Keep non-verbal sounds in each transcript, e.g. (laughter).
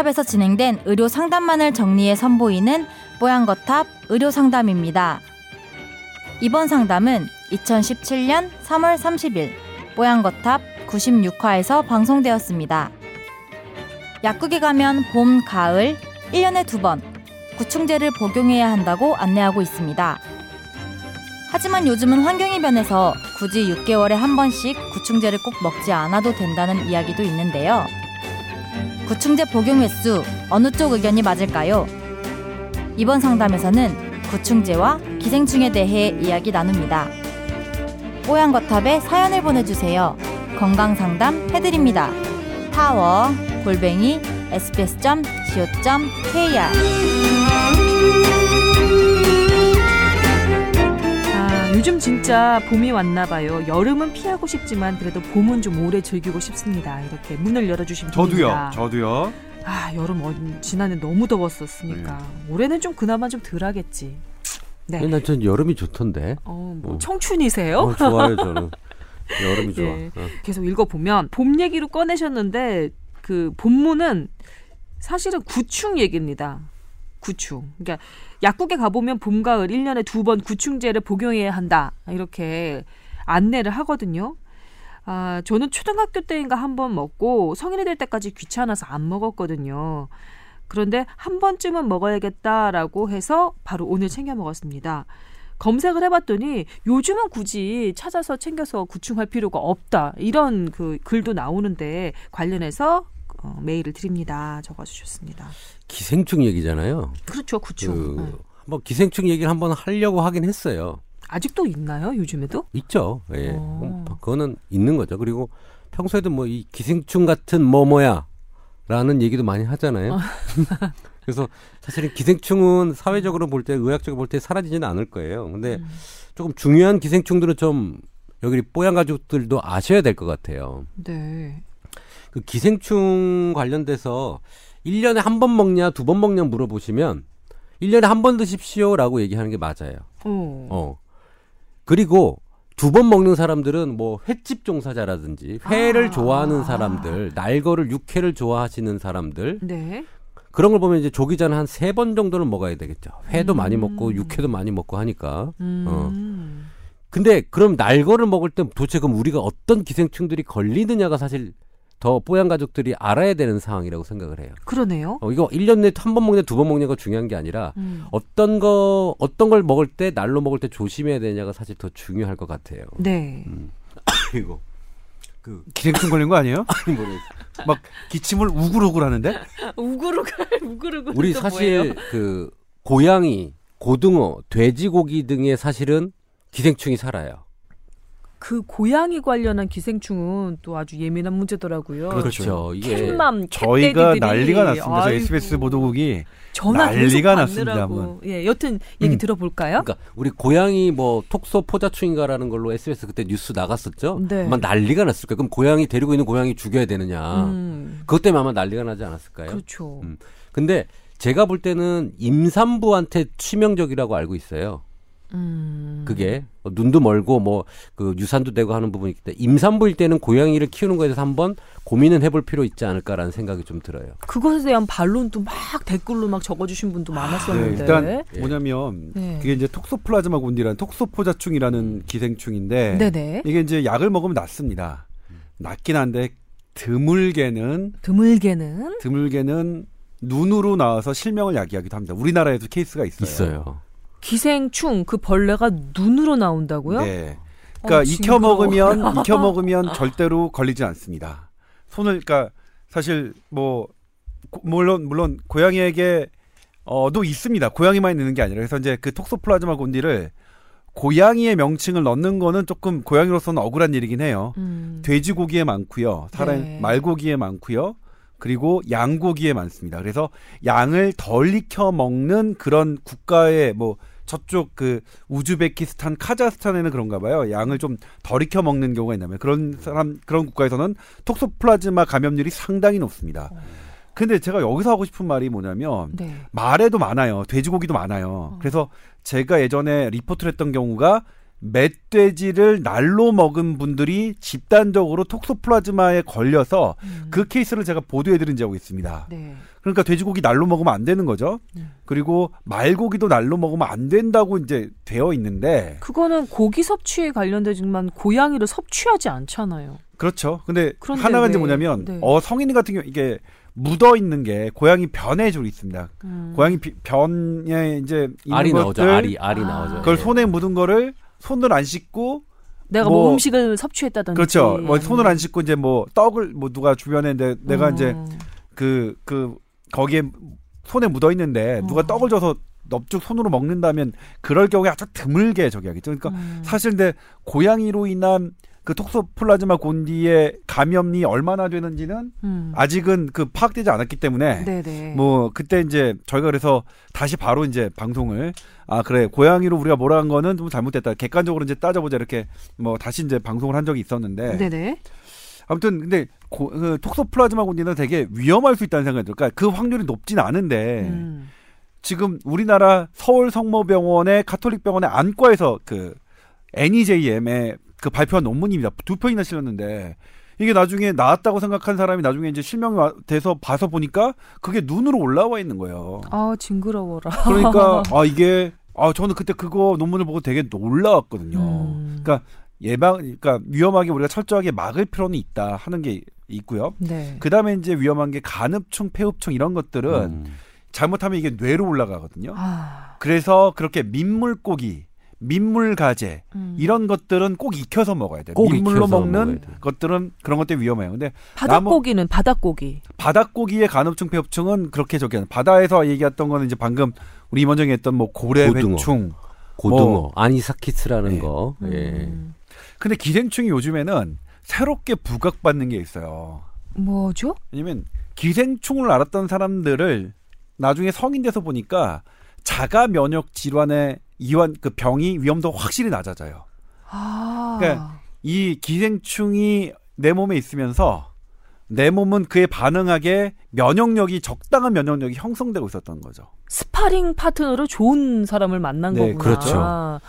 뽀얀거탑에서 진행된 의료 상담만을 정리해 선보이는 뽀얀거탑 의료 상담입니다. 이번 상담은 2017년 3월 30일 뽀얀거탑 96화에서 방송되었습니다. 약국에 가면 봄, 가을 1년에 두 번 구충제를 복용해야 한다고 안내하고 있습니다. 하지만 요즘은 환경이 변해서 굳이 6개월에 한 번씩 구충제를 꼭 먹지 않아도 된다는 이야기도 있는데요. 구충제 복용 횟수 어느 쪽 의견이 맞을까요? 이번 상담에서는 구충제와 기생충에 대해 이야기 나눕니다. 뽀얀거탑에 사연을 보내주세요. 건강상담 해드립니다. 타워 골뱅이 sbs.co.kr 요즘 진짜 봄이 왔나 봐요. 여름은 피하고 싶지만 그래도 봄은 좀 오래 즐기고 싶습니다. 이렇게 문을 열어주신 분입니다. 저도요. 저도요. 아 여름 어, 지난해 너무 더웠었으니까 네. 올해는 좀 그나마 좀 덜하겠지. 네. 난전 여름이 좋던데. 어, 뭐 어. 청춘이세요? 어, 좋아요 저는. 여름이 (laughs) 좋아. 예. 어. 계속 읽어보면 봄 얘기로 꺼내셨는데 그 본문은 사실은 구충 얘기입니다. 구충. 그러니까 약국에 가보면 봄, 가을 1년에 두 번 구충제를 복용해야 한다. 이렇게 안내를 하거든요. 아, 저는 초등학교 때인가 한 번 먹고 성인이 될 때까지 귀찮아서 안 먹었거든요. 그런데 한 번쯤은 먹어야겠다라고 해서 바로 오늘 챙겨 먹었습니다. 검색을 해봤더니 요즘은 굳이 찾아서 챙겨서 구충할 필요가 없다 이런 그 글도 나오는데 관련해서 어, 메일을 드립니다 적어주셨습니다. 기생충 얘기잖아요. 그렇죠 구충. 그 네. 한번 기생충 얘기를 한번 하려고 하긴 했어요. 아직도 있나요 요즘에도? 있죠. 예. 어. 음, 그거는 있는 거죠. 그리고 평소에도 뭐 이 기생충 같은 뭐뭐야 라는 얘기도 많이 하잖아요. (laughs) 그래서 사실은 기생충은 사회적으로 볼 때, 의학적으로 볼 때 사라지지는 않을 거예요. 근데 음. 조금 중요한 기생충들은 좀 여기 뽀얀 가족들도 아셔야 될 것 같아요. 네. 그 기생충 관련돼서 1년에 한 번 먹냐, 두 번 먹냐 물어보시면 1년에 한 번 드십시오라고 얘기하는 게 맞아요. 어. 어. 그리고 두 번 먹는 사람들은 뭐 횟집 종사자라든지 회를 아. 좋아하는 사람들, 날거를 육회를 좋아하시는 사람들 네. 그런 걸 보면 이제 조기자는 한 세 번 정도는 먹어야 되겠죠. 회도 많이 음. 먹고 육회도 많이 먹고 하니까. 음. 근데 그럼 날거를 먹을 때 도대체 그럼 우리가 어떤 기생충들이 걸리느냐가 사실 더 뽀얀 가족들이 알아야 되는 상황이라고 생각을 해요. 그러네요. 어, 이거 1년 내에 한 번 먹냐 두 번 먹냐가 중요한 게 아니라 음. 어떤 거 어떤 걸 먹을 때 날로 먹을 때 조심해야 되냐가 사실 더 중요할 것 같아요. 네. (coughs) 그리고 그 기생충 걸린 거 아니에요? (laughs) 아니 모르겠어요. 막 기침을 우글우글 하는데? (laughs) 우구르갈 우구르갈. 우리 사실 그 고양이, 고등어, 돼지고기 등에 사실은 기생충이 살아요. 그 고양이 관련한 기생충은 또 아주 예민한 문제더라고요. 그렇죠. 이게 캣맘, 저희가. 난리가 났습니다. 아이고. SBS 보도국이 전화 난리가 났습니다. 예, 여튼 얘기 음. 들어볼까요? 그러니까 우리 고양이 뭐 톡소 포자충인가라는 걸로 SBS 그때 뉴스 나갔었죠. 네. 아마 난리가 났을 거예요. 그럼 고양이 데리고 있는 고양이 죽여야 되느냐. 음, 그것 때문에 아마 난리가 나지 않았을까요? 그렇죠. 음. 근데 제가 볼 때는 임산부한테 치명적이라고 알고 있어요. 음. 그게 어, 눈도 멀고 뭐 그 유산도 되고 하는 부분이 있기 때문에 임산부일 때는 고양이를 키우는 거에 대해서 한번 고민은 해볼 필요 있지 않을까라는 생각이 좀 들어요. 그것에 대한 반론도 막 댓글로 막 적어주신 분도 네, 많았었는데. 일단 예. 뭐냐면 네. 그게 이제 톡소플라즈마 곤디라는 톡소포자충이라는 기생충인데 네네. 이게 이제 약을 먹으면 낫습니다. 낫긴 한데 드물게는 드물게는 드물게는 눈으로 나와서 실명을 야기하기도 합니다. 우리나라에도 케이스가 있어요. 있어요. 기생충 그 벌레가 눈으로 나온다고요? 네. 그러니까 어, 익혀. 먹으면 (laughs) 익혀 먹으면 절대로 걸리지 않습니다. 손을 그러니까 사실 뭐 고- 물론 물론 고양이에게 어도 있습니다. 고양이만 있는 게 아니라 그래서 이제 그 톡소플라즈마 곤디를 고양이의 명칭을 넣는 거는 조금 고양이로서는 억울한 일이긴 해요. 음. 돼지고기에 많고요. 사람 네. 말고기에 많고요. 그리고 양고기에 많습니다. 그래서 양을 덜 익혀 먹는 그런 국가의 뭐 저쪽 그 우즈베키스탄, 카자흐스탄에는 그런가 봐요. 양을 좀 덜 익혀 먹는 경우가 있나면 그런 사람 그런 국가에서는 톡소플라즈마 감염률이 상당히 높습니다. 근데 제가 여기서 하고 싶은 말이 뭐냐면 네. 말에도 많아요. 돼지고기도 많아요. 어. 그래서 제가 예전에 리포트를 했던 경우가 멧돼지를 날로 먹은 분들이 집단적으로 톡소플라즈마에 걸려서 음. 그 케이스를 제가 보도해드린 적이 있습니다. 네. 그러니까 돼지고기 날로 먹으면 안 되는 거죠. 음. 그리고 말고기도 날로 먹으면 안 된다고 이제 되어 있는데 그거는 고기 섭취에 관련되지만 고양이를 섭취하지 않잖아요. 그렇죠. 근데 그런데 하나가 이제 왜- 뭐냐면 네. 어 성인 같은 경우 이게 묻어 있는 게 고양이 변에 주로 있습니다. 음. 고양이 비- 변에 이제 있는 알이 나오죠. 것들 알이 알이 아. 나오죠. 그걸 예. 손에 묻은 거를 손을 안 씻고 내가 뭐, 뭐- 음식을 섭취했다든지 그렇죠. 뭐 손을 안 씻고 이제 뭐 떡을 뭐 누가 주변에 내, 내가 음. 이제 그그 거기에 손에 묻어 있는데 누가 어. 떡을 줘서 넙죽 손으로 먹는다면 그럴 경우에 아주 드물게 저기 하겠죠. 그러니까 음. 사실 근데 고양이로 인한 그 톡소플라즈마 곤디의 감염이 얼마나 되는지는 음. 아직은 그 파악되지 않았기 때문에 네네. 뭐 그때 이제 저희가 그래서 다시 바로 이제 방송을 아 그래 고양이로 우리가 뭐라 한 거는 좀 잘못됐다 객관적으로 이제 따져보자 이렇게 뭐 다시 이제 방송을 한 적이 있었는데 네네. 아무튼 근데 고, 그 톡소플라즈마 곤디는 되게 위험할 수 있다는 생각이 들어요. 그러니까 그 확률이 높진 않은데 음. 지금 우리나라 서울 성모병원의 가톨릭 병원의 안과에서 그 NEJM의 그 발표한 논문입니다. 두 편이나 실렸는데 이게 나중에 나왔다고 생각한 사람이 나중에 이제 실명이 와- 돼서 봐서 보니까 그게 눈으로 올라와 있는 거예요. 아 징그러워라. 그러니까 (laughs) 아 이게 아 저는 그때 그거 논문을 보고 되게 놀라웠거든요. 음. 그러니까 예방 그러니까 위험하게 우리가 철저하게 막을 필요는 있다 하는 게 있고요. 네. 그다음에 이제 위험한 게 간흡충, 폐흡충 이런 것들은 음. 잘못하면 이게 뇌로 올라가거든요. 아. 그래서 그렇게 민물고기, 민물 가재 음. 이런 것들은 꼭 익혀서 먹어야 돼요. 꼭 민물로 익혀서 먹어야 먹는. 것들은 그런 것들 위험해요. 근데 바닷고기는 바닷고기. 바닷고기의 간흡충, 폐흡충은 그렇게 저기 바다에서 얘기했던 거는 이제 방금 우리 임원정이 했던 뭐 고래, 고등어. 회충. 고등어 뭐- 아니사키스라는 예. 거. 예. 음. 근데 기생충이 요즘에는 새롭게 부각받는 게 있어요. 뭐죠? 왜냐면 기생충을 알았던 사람들을 나중에 성인 돼서 보니까 자가 면역 질환의 이환 그 병의 위험도 확실히 낮아져요. 아. 그러니까 이 기생충이 내 몸에 있으면서 내 몸은 그에 반응하게 면역력이 적당한 면역력이 형성되고 있었던 거죠. 스파링 파트너로 좋은 사람을 만난 네, 거구나. 그렇죠.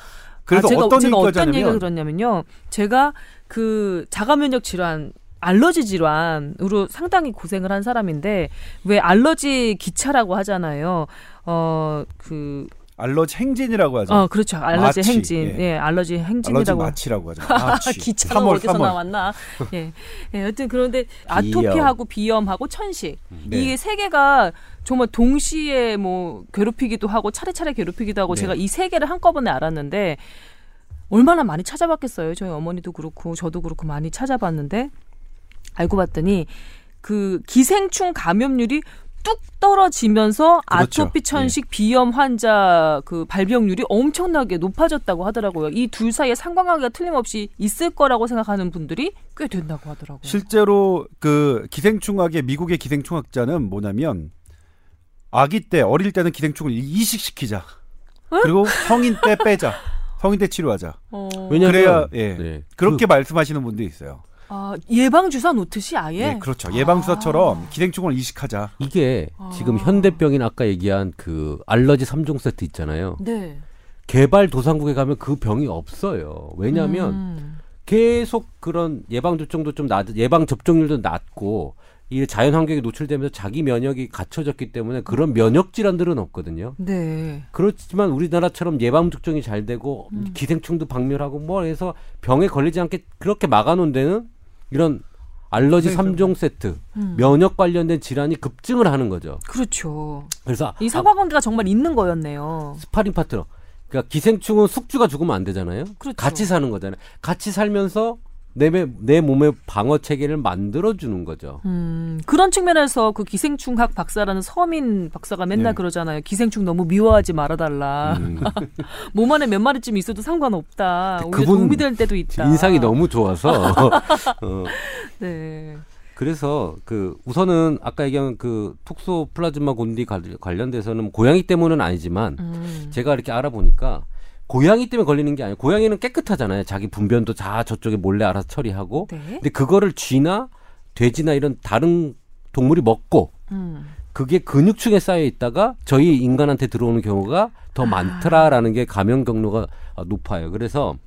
그래서 아, 제가, 어떤 제가 어떤 얘기가 들었냐면요. 제가 그 자가면역 질환 알러지 질환으로 상당히 고생을 한 사람인데 왜 알러지 기차라고 하잖아요. 어그 알러지 행진이라고 하죠. 어, 그렇죠. 알러지 마취, 행진. 예. 예, 알러지 알러지 행진이라고. 마취라고 하죠. (laughs) 마취. 기차가 3월, 어디서 3월. 나왔나? 예. 예, 여튼 그런데 아토피하고 비염하고 천식 네. 이게 세 개가 정말 동시에 뭐 괴롭히기도 하고 차례차례 괴롭히기도 하고 네. 제가 이 세 개를 한꺼번에 알았는데 얼마나 많이 찾아봤겠어요. 저희 어머니도 그렇고 저도 그렇고 많이 찾아봤는데 알고 봤더니 그 기생충 감염률이 뚝 떨어지면서 그렇죠. 아토피 천식 비염 환자 그 발병률이 엄청나게 높아졌다고 하더라고요. 이 둘 사이에 상관관계가 틀림없이 있을 거라고 생각하는 분들이 꽤 된다고 하더라고요. 실제로 그 기생충학의 미국의 기생충학자는 뭐냐면 아기 때 어릴 때는 기생충을 이식시키자. 그리고 성인 때 빼자. 성인 때 치료하자. 어, 왜냐면 그래야 예. 네. 그렇게 말씀하시는 분도 있어요. 아, 예방 주사 놓듯이 아예 예, 그렇죠. 예방주사처럼 기생충을 이식하자. 이게 지금 현대병인 아까 얘기한 그 알러지 3종 세트 있잖아요. 네. 개발 도상국에 가면 그 병이 없어요. 왜냐하면 음. 계속 그런 예방 접종도 좀 낮, 예방 접종률도 낮고 이 자연 환경에 노출되면서 자기 면역이 갖춰졌기 때문에 그런 면역 질환들은 없거든요. 네. 그렇지만 우리나라처럼 예방 접종이 잘 되고 음. 기생충도 박멸하고 뭐 해서 병에 걸리지 않게 그렇게 막아놓은 데는 이런 알러지 네, 삼종 세트 음. 면역 관련된 질환이 급증을 하는 거죠. 그렇죠. 그래서 이 아, 상관관계가 정말 있는 거였네요. 스파링 파트너. 그러니까 기생충은 숙주가 죽으면 안 되잖아요. 그렇죠. 같이 사는 거잖아요. 같이 살면서 내, 매- 내 몸의 방어 체계를 만들어 주는 거죠. 음, 그런 측면에서 그 기생충학 박사라는 서민 박사가 맨날 네. 그러잖아요. 기생충 너무 미워하지 말아달라. 음. (laughs) 몸 안에 몇 마리쯤 있어도 상관없다. 그분 도움이 될 때도 있다. 인상이 너무 좋아서. (laughs) 어, 네. 그래서 그 우선은 아까 얘기한 그 톡소플라즈마 곤디 관- 관련돼서는 고양이 때문은 아니지만 음. 제가 이렇게 알아보니까 고양이 때문에 걸리는 게 아니에요. 고양이는 깨끗하잖아요. 자기 분변도 다 저쪽에 몰래 알아서 처리하고. 네. 근데 그거를 쥐나 돼지나 이런 다른 동물이 먹고 음. 그게 근육층에 쌓여 있다가 저희 인간한테 들어오는 경우가 더 많더라라는 게 감염 경로가 어, 높아요. 그래서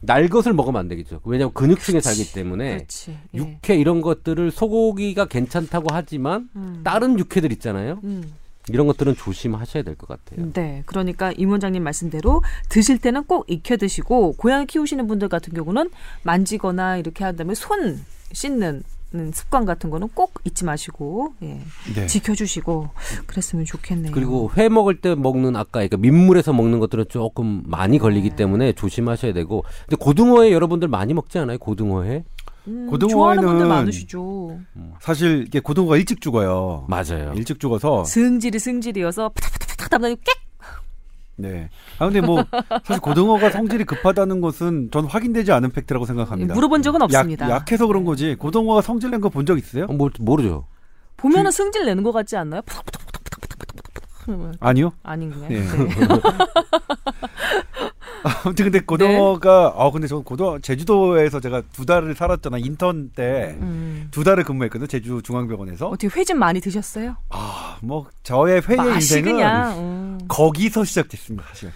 날 것을 먹으면 안 되겠죠. 왜냐하면 근육층에 살기 때문에. 예. 육회 이런 것들을 소고기가 괜찮다고 하지만 음. 다른 육회들 있잖아요. 음. 이런 것들은 조심하셔야 될 것 같아요. 네, 그러니까 임 원장님 말씀대로 드실 때는 꼭 익혀 드시고 고양이 키우시는 분들 같은 경우는 만지거나 이렇게 한 다음에 손 씻는 습관 같은 거는 꼭 잊지 마시고 예, 네. 지켜주시고 그랬으면 좋겠네요. 그리고 회 먹을 때 먹는 아까 그러니까 민물에서 먹는 것들은 조금 많이 네. 걸리기 때문에 조심하셔야 되고 근데 고등어회 여러분들 많이 먹지 않아요? 고등어회? 음, 고등어에는 좋아하는 분들 많으시죠. 사실 이게 고등어가 일찍 죽어요. 맞아요. 일찍 죽어서 승질이 승질이어서 파닥파닥파닥 담다니 꽥 네. 아 근데 뭐 사실 고등어가 성질이 급하다는 것은 전 확인되지 않은 팩트라고 생각합니다. 물어본 적은 없습니다. 약, 약해서 그런 거지. 고등어가 성질 낸 거 본 적 있어요? 어, 뭐, 모르죠. 보면은 승질 내는 것 같지 않나요? 파닥파닥파닥파닥파닥 아니요. 아닌가요? 네. 네. (laughs) 아무튼 근데 고등어가 아 근데 저 고등어 제주도에서 제가 두 달을 살았잖아 인턴 때두 음. 달을 근무했거든요 제주 중앙병원에서 어떻게 회 좀 많이 드셨어요? 아 뭐 저의 회의 인생은 그냥 음. 거기서 시작됐습니다 사실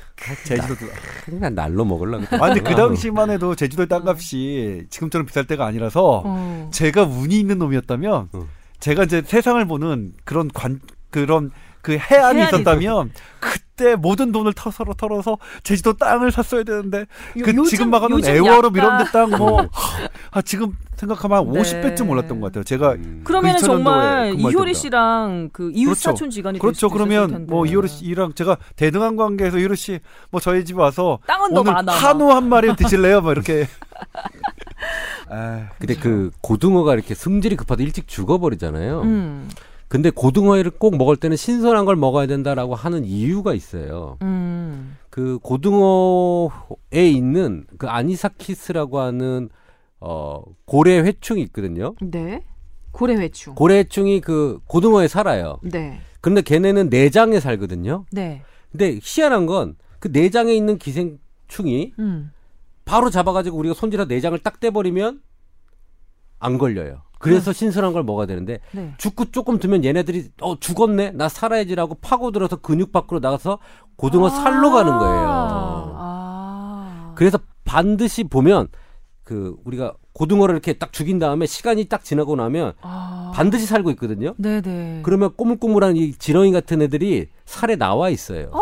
제주도도 그냥 날로 먹으려고. 아 근데 그 당시만 해도 제주도의 땅값이 지금처럼 비쌀 때가 아니라서 어. 제가 운이 있는 놈이었다면 어. 제가 이제 세상을 보는 그런 관 그런 그 해안이 해안이 있었다면 그때 모든 돈을 터서로 털어서 제주도 땅을 샀어야 되는데 요- 그 요즘- 지금 막하는 애월업 이런 데 땅뭐 (laughs) 아, 지금 생각하면 한 네. 50배쯤 올랐던 것 같아요. 제가 음. 그러면 2000년도에 정말 이효리. 씨랑 그 이웃 그렇죠. 사촌 지간이 그렇죠. 그러면. 뭐 이효리 씨랑 제가 대등한 관계에서 이효리 씨 뭐 저희 집 와서 오늘 많아. 한우 한 마리 드실래요? 뭐 이렇게. (laughs) 아, 근데 그 고등어가 이렇게 승질이 급하다 일찍 죽어버리잖아요. 음. 근데 고등어회를 꼭 먹을 때는 신선한 걸 먹어야 된다라고 하는 이유가 있어요. 음. 그 고등어에 있는 그 아니사키스라고 하는 어 고래 회충이 있거든요. 네. 고래 회충. 고래 회충이 그 고등어에 살아요. 네. 근데 걔네는 내장에 살거든요. 네. 근데 희한한 건 그 내장에 있는 기생충이 음. 바로 잡아가지고 우리가 손질한 내장을 딱 떼버리면 안 걸려요. 그래서 신선한 걸 먹어야 되는데 네. 죽고 조금 두면 얘네들이 어 죽었네 나 살아야지라고 파고들어서 근육 밖으로 나가서 고등어 살로 가는 거예요. 아. 그래서 반드시 보면 그 우리가 고등어를 이렇게 딱 죽인 다음에 시간이 딱 지나고 나면 아. 반드시 살고 있거든요. 네네. 그러면 꼬물꼬물한 이 지렁이 같은 애들이 살에 나와 있어요. 어,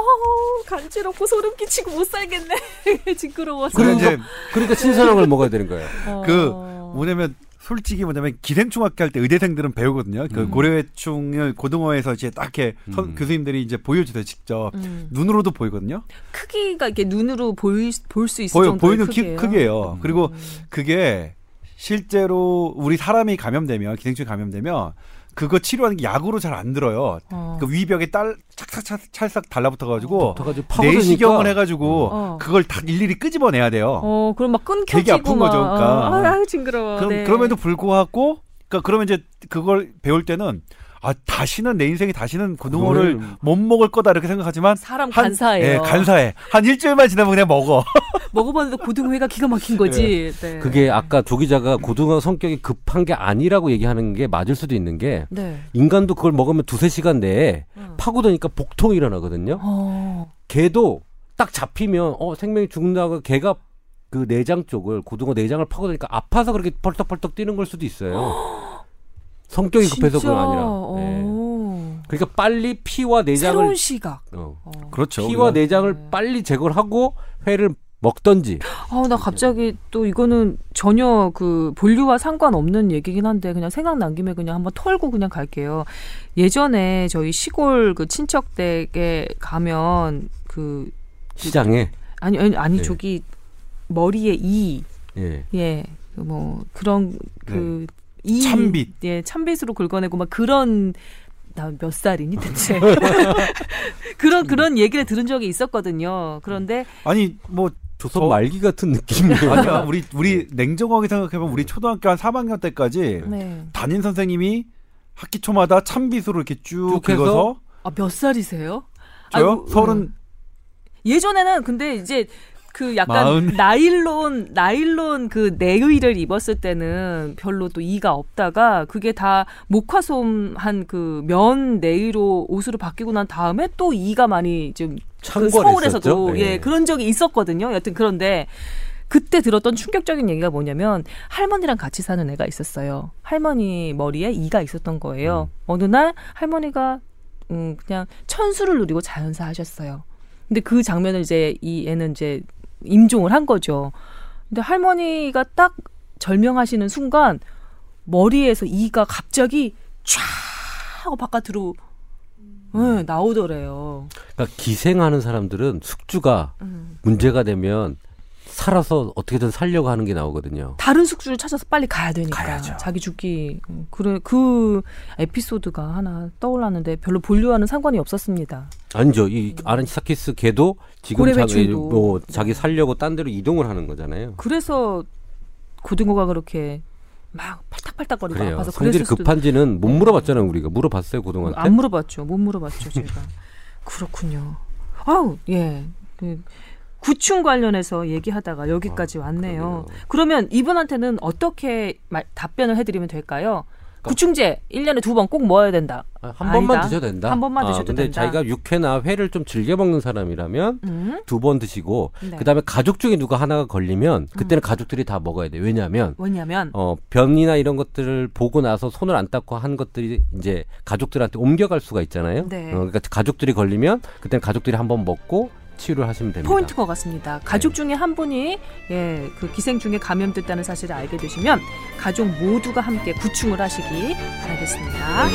간지럽고 소름 끼치고 못 살겠네. (laughs) 징그러워서. 이제 그러니까 신선한 걸 먹어야 되는 거예요. 어. 그 뭐냐면 솔직히 뭐냐면 기생충학회 할때 의대생들은 배우거든요. 그 음. 고래회충을 고등어에서 이제 딱 이렇게 선- 음. 교수님들이 이제 보여주세요 직접 음. 눈으로도 보이거든요. 크기가 이렇게 눈으로 볼 수 있을 보여 정도의 보이는 키, 크기예요. 크기예요. 음. 그리고 그게 실제로 우리 사람이 감염되면 기생충 이 감염되면 그거 치료하는 게 약으로 잘 안 들어요. 어. 그 위벽에 딸 착착 찰싹 달라붙어가지고 붙어가지고 파고드니까 내시경을 해가지고 어. 그걸 다 일일이 끄집어내야 돼요. 어, 그럼 막 끊겨 되게 아픈 거죠, 그러니까. 아, 아유, 징그러워. 그럼 네. 그럼에도 불구하고 그러니까 그러면 이제 그걸 배울 때는 아 다시는 내 인생에 다시는 고등어를 그걸- 못 먹을 거다 이렇게 생각하지만 사람 한- 간사해요. 예, 간사해. 한 일주일만 지나면 그냥 먹어. (laughs) 먹어봤는데 고등어회가 기가 막힌 거지. 네. 그게 아까 조 기자가 고등어 성격이 급한 게 아니라고 얘기하는 게 맞을 수도 있는 게 네. 인간도 그걸 먹으면 두세 시간 내에 어. 파고드니까 복통이 일어나거든요. 어. 개도 딱 잡히면 어 생명이 죽는다고 개가 그 내장 쪽을 고등어 내장을 파고드니까 아파서 그렇게 펄떡펄떡 뛰는 걸 수도 있어요. (gasps) 성격이 급해서 진짜? 그건 아니라. 네. 어. 그러니까 빨리 피와 내장을 새로운 시각. 어, 어. 그렇죠. 피와 내장을 네. 빨리 제거를 하고 회를 먹던지 아, 나 갑자기 또 이거는 전혀 그 본류와 상관없는 얘기긴 한데 그냥 생각난 김에 그냥 한번 털고 그냥 갈게요. 예전에 저희 시골 그 친척 댁에 가면 그 시장에 아니 아니, 아니 네. 저기 머리에 이 예. 예, 그뭐 그런 그 이, 참빗. 예, 참빗으로 긁어내고 막 그런 나 몇 살이니 대체 (laughs) 그런 그런 얘기를 들은 적이 있었거든요. 그런데 아니 뭐 조선 저- 말기 같은 느낌이에요. 아니야 우리 우리 냉정하게 생각해보면 우리 초등학교 한 3학년 때까지 네. 담임 선생님이 학기 초마다 참빗으로 이렇게 쭉 쭉 긁어서 아몇 살이세요? 저요 서른 예전에는 근데 이제 그 약간 마흔. 나일론 나일론 그 내의를 입었을 때는 별로 또 이가 없다가 그게 다 목화솜한 그 면 내의로 옷으로 바뀌고 난 다음에 또 이가 많이 좀 그? 서울에서도 예 예. 그런 적이 있었거든요. 여튼 그런데 그때 들었던 충격적인 얘기가 뭐냐면 할머니랑 같이 사는 애가 있었어요. 할머니 머리에 이가 있었던 거예요. 어느 날 할머니가 음 그냥 천수를 누리고 자연사 하셨어요. 근데 그 장면을 이제 이 애는 이제 임종을 한 거죠. 근데 할머니가 딱 절명하시는 순간 머리에서 이가 갑자기 쫙 하고 바깥으로 네, 나오더래요. 그러니까 기생하는 사람들은 숙주가 음. 문제가 되면 살아서 어떻게든 살려고 하는 게 나오거든요. 다른 숙주를 찾아서 빨리 가야 되니까 가야죠. 자기 죽기 음, 그래 그 에피소드가 하나 떠올랐는데 별로 본류와는 상관이 없었습니다. 아니죠. 이 아란치사키스 걔도 지금 자기. 뭐 자기 살려고 딴 데로 이동을 하는 거잖아요. 그래서 고등어가 그렇게 막 팔딱팔딱거리고 그래요. 아파서 수도 급한지는 못 물어봤잖아요. 우리가 물어봤어요 고동한테. 안 물어봤죠. 못 물어봤죠, 제가. 그렇군요. 아우, 예. 그 구충 관련해서 얘기하다가 여기까지 아, 왔네요. 그러네요. 그러면 이분한테는 어떻게 말, 답변을 해드리면 될까요? 그러니까 구충제 1년에 두 번 꼭 먹어야 된다. 아, 한 번만 아니다. 드셔도 된다. 한 번만 아, 드셔도 근데 된다. 자기가 육회나 회를 좀 즐겨 먹는 사람이라면 음? 두번 드시고 네. 음. 그다음에 가족 중에 누가 하나가 걸리면 그때는 가족들이 다 먹어야 돼. 왜냐하면 왜냐면 어, 변이나 이런 것들을 보고 나서 손을 안 닦고 한 것들이 이제 가족들한테 옮겨갈 수가 있잖아요. 네. 어, 그러니까 가족들이 걸리면 그때는 가족들이 한 번 먹고 치유를 하시면 됩니다. 포인트 것 같습니다. 가족 중에 한 분이 예, 그 기생충에 감염됐다는 사실을 알게 되시면 가족 모두가 함께 구충을 하시기 바라겠습니다.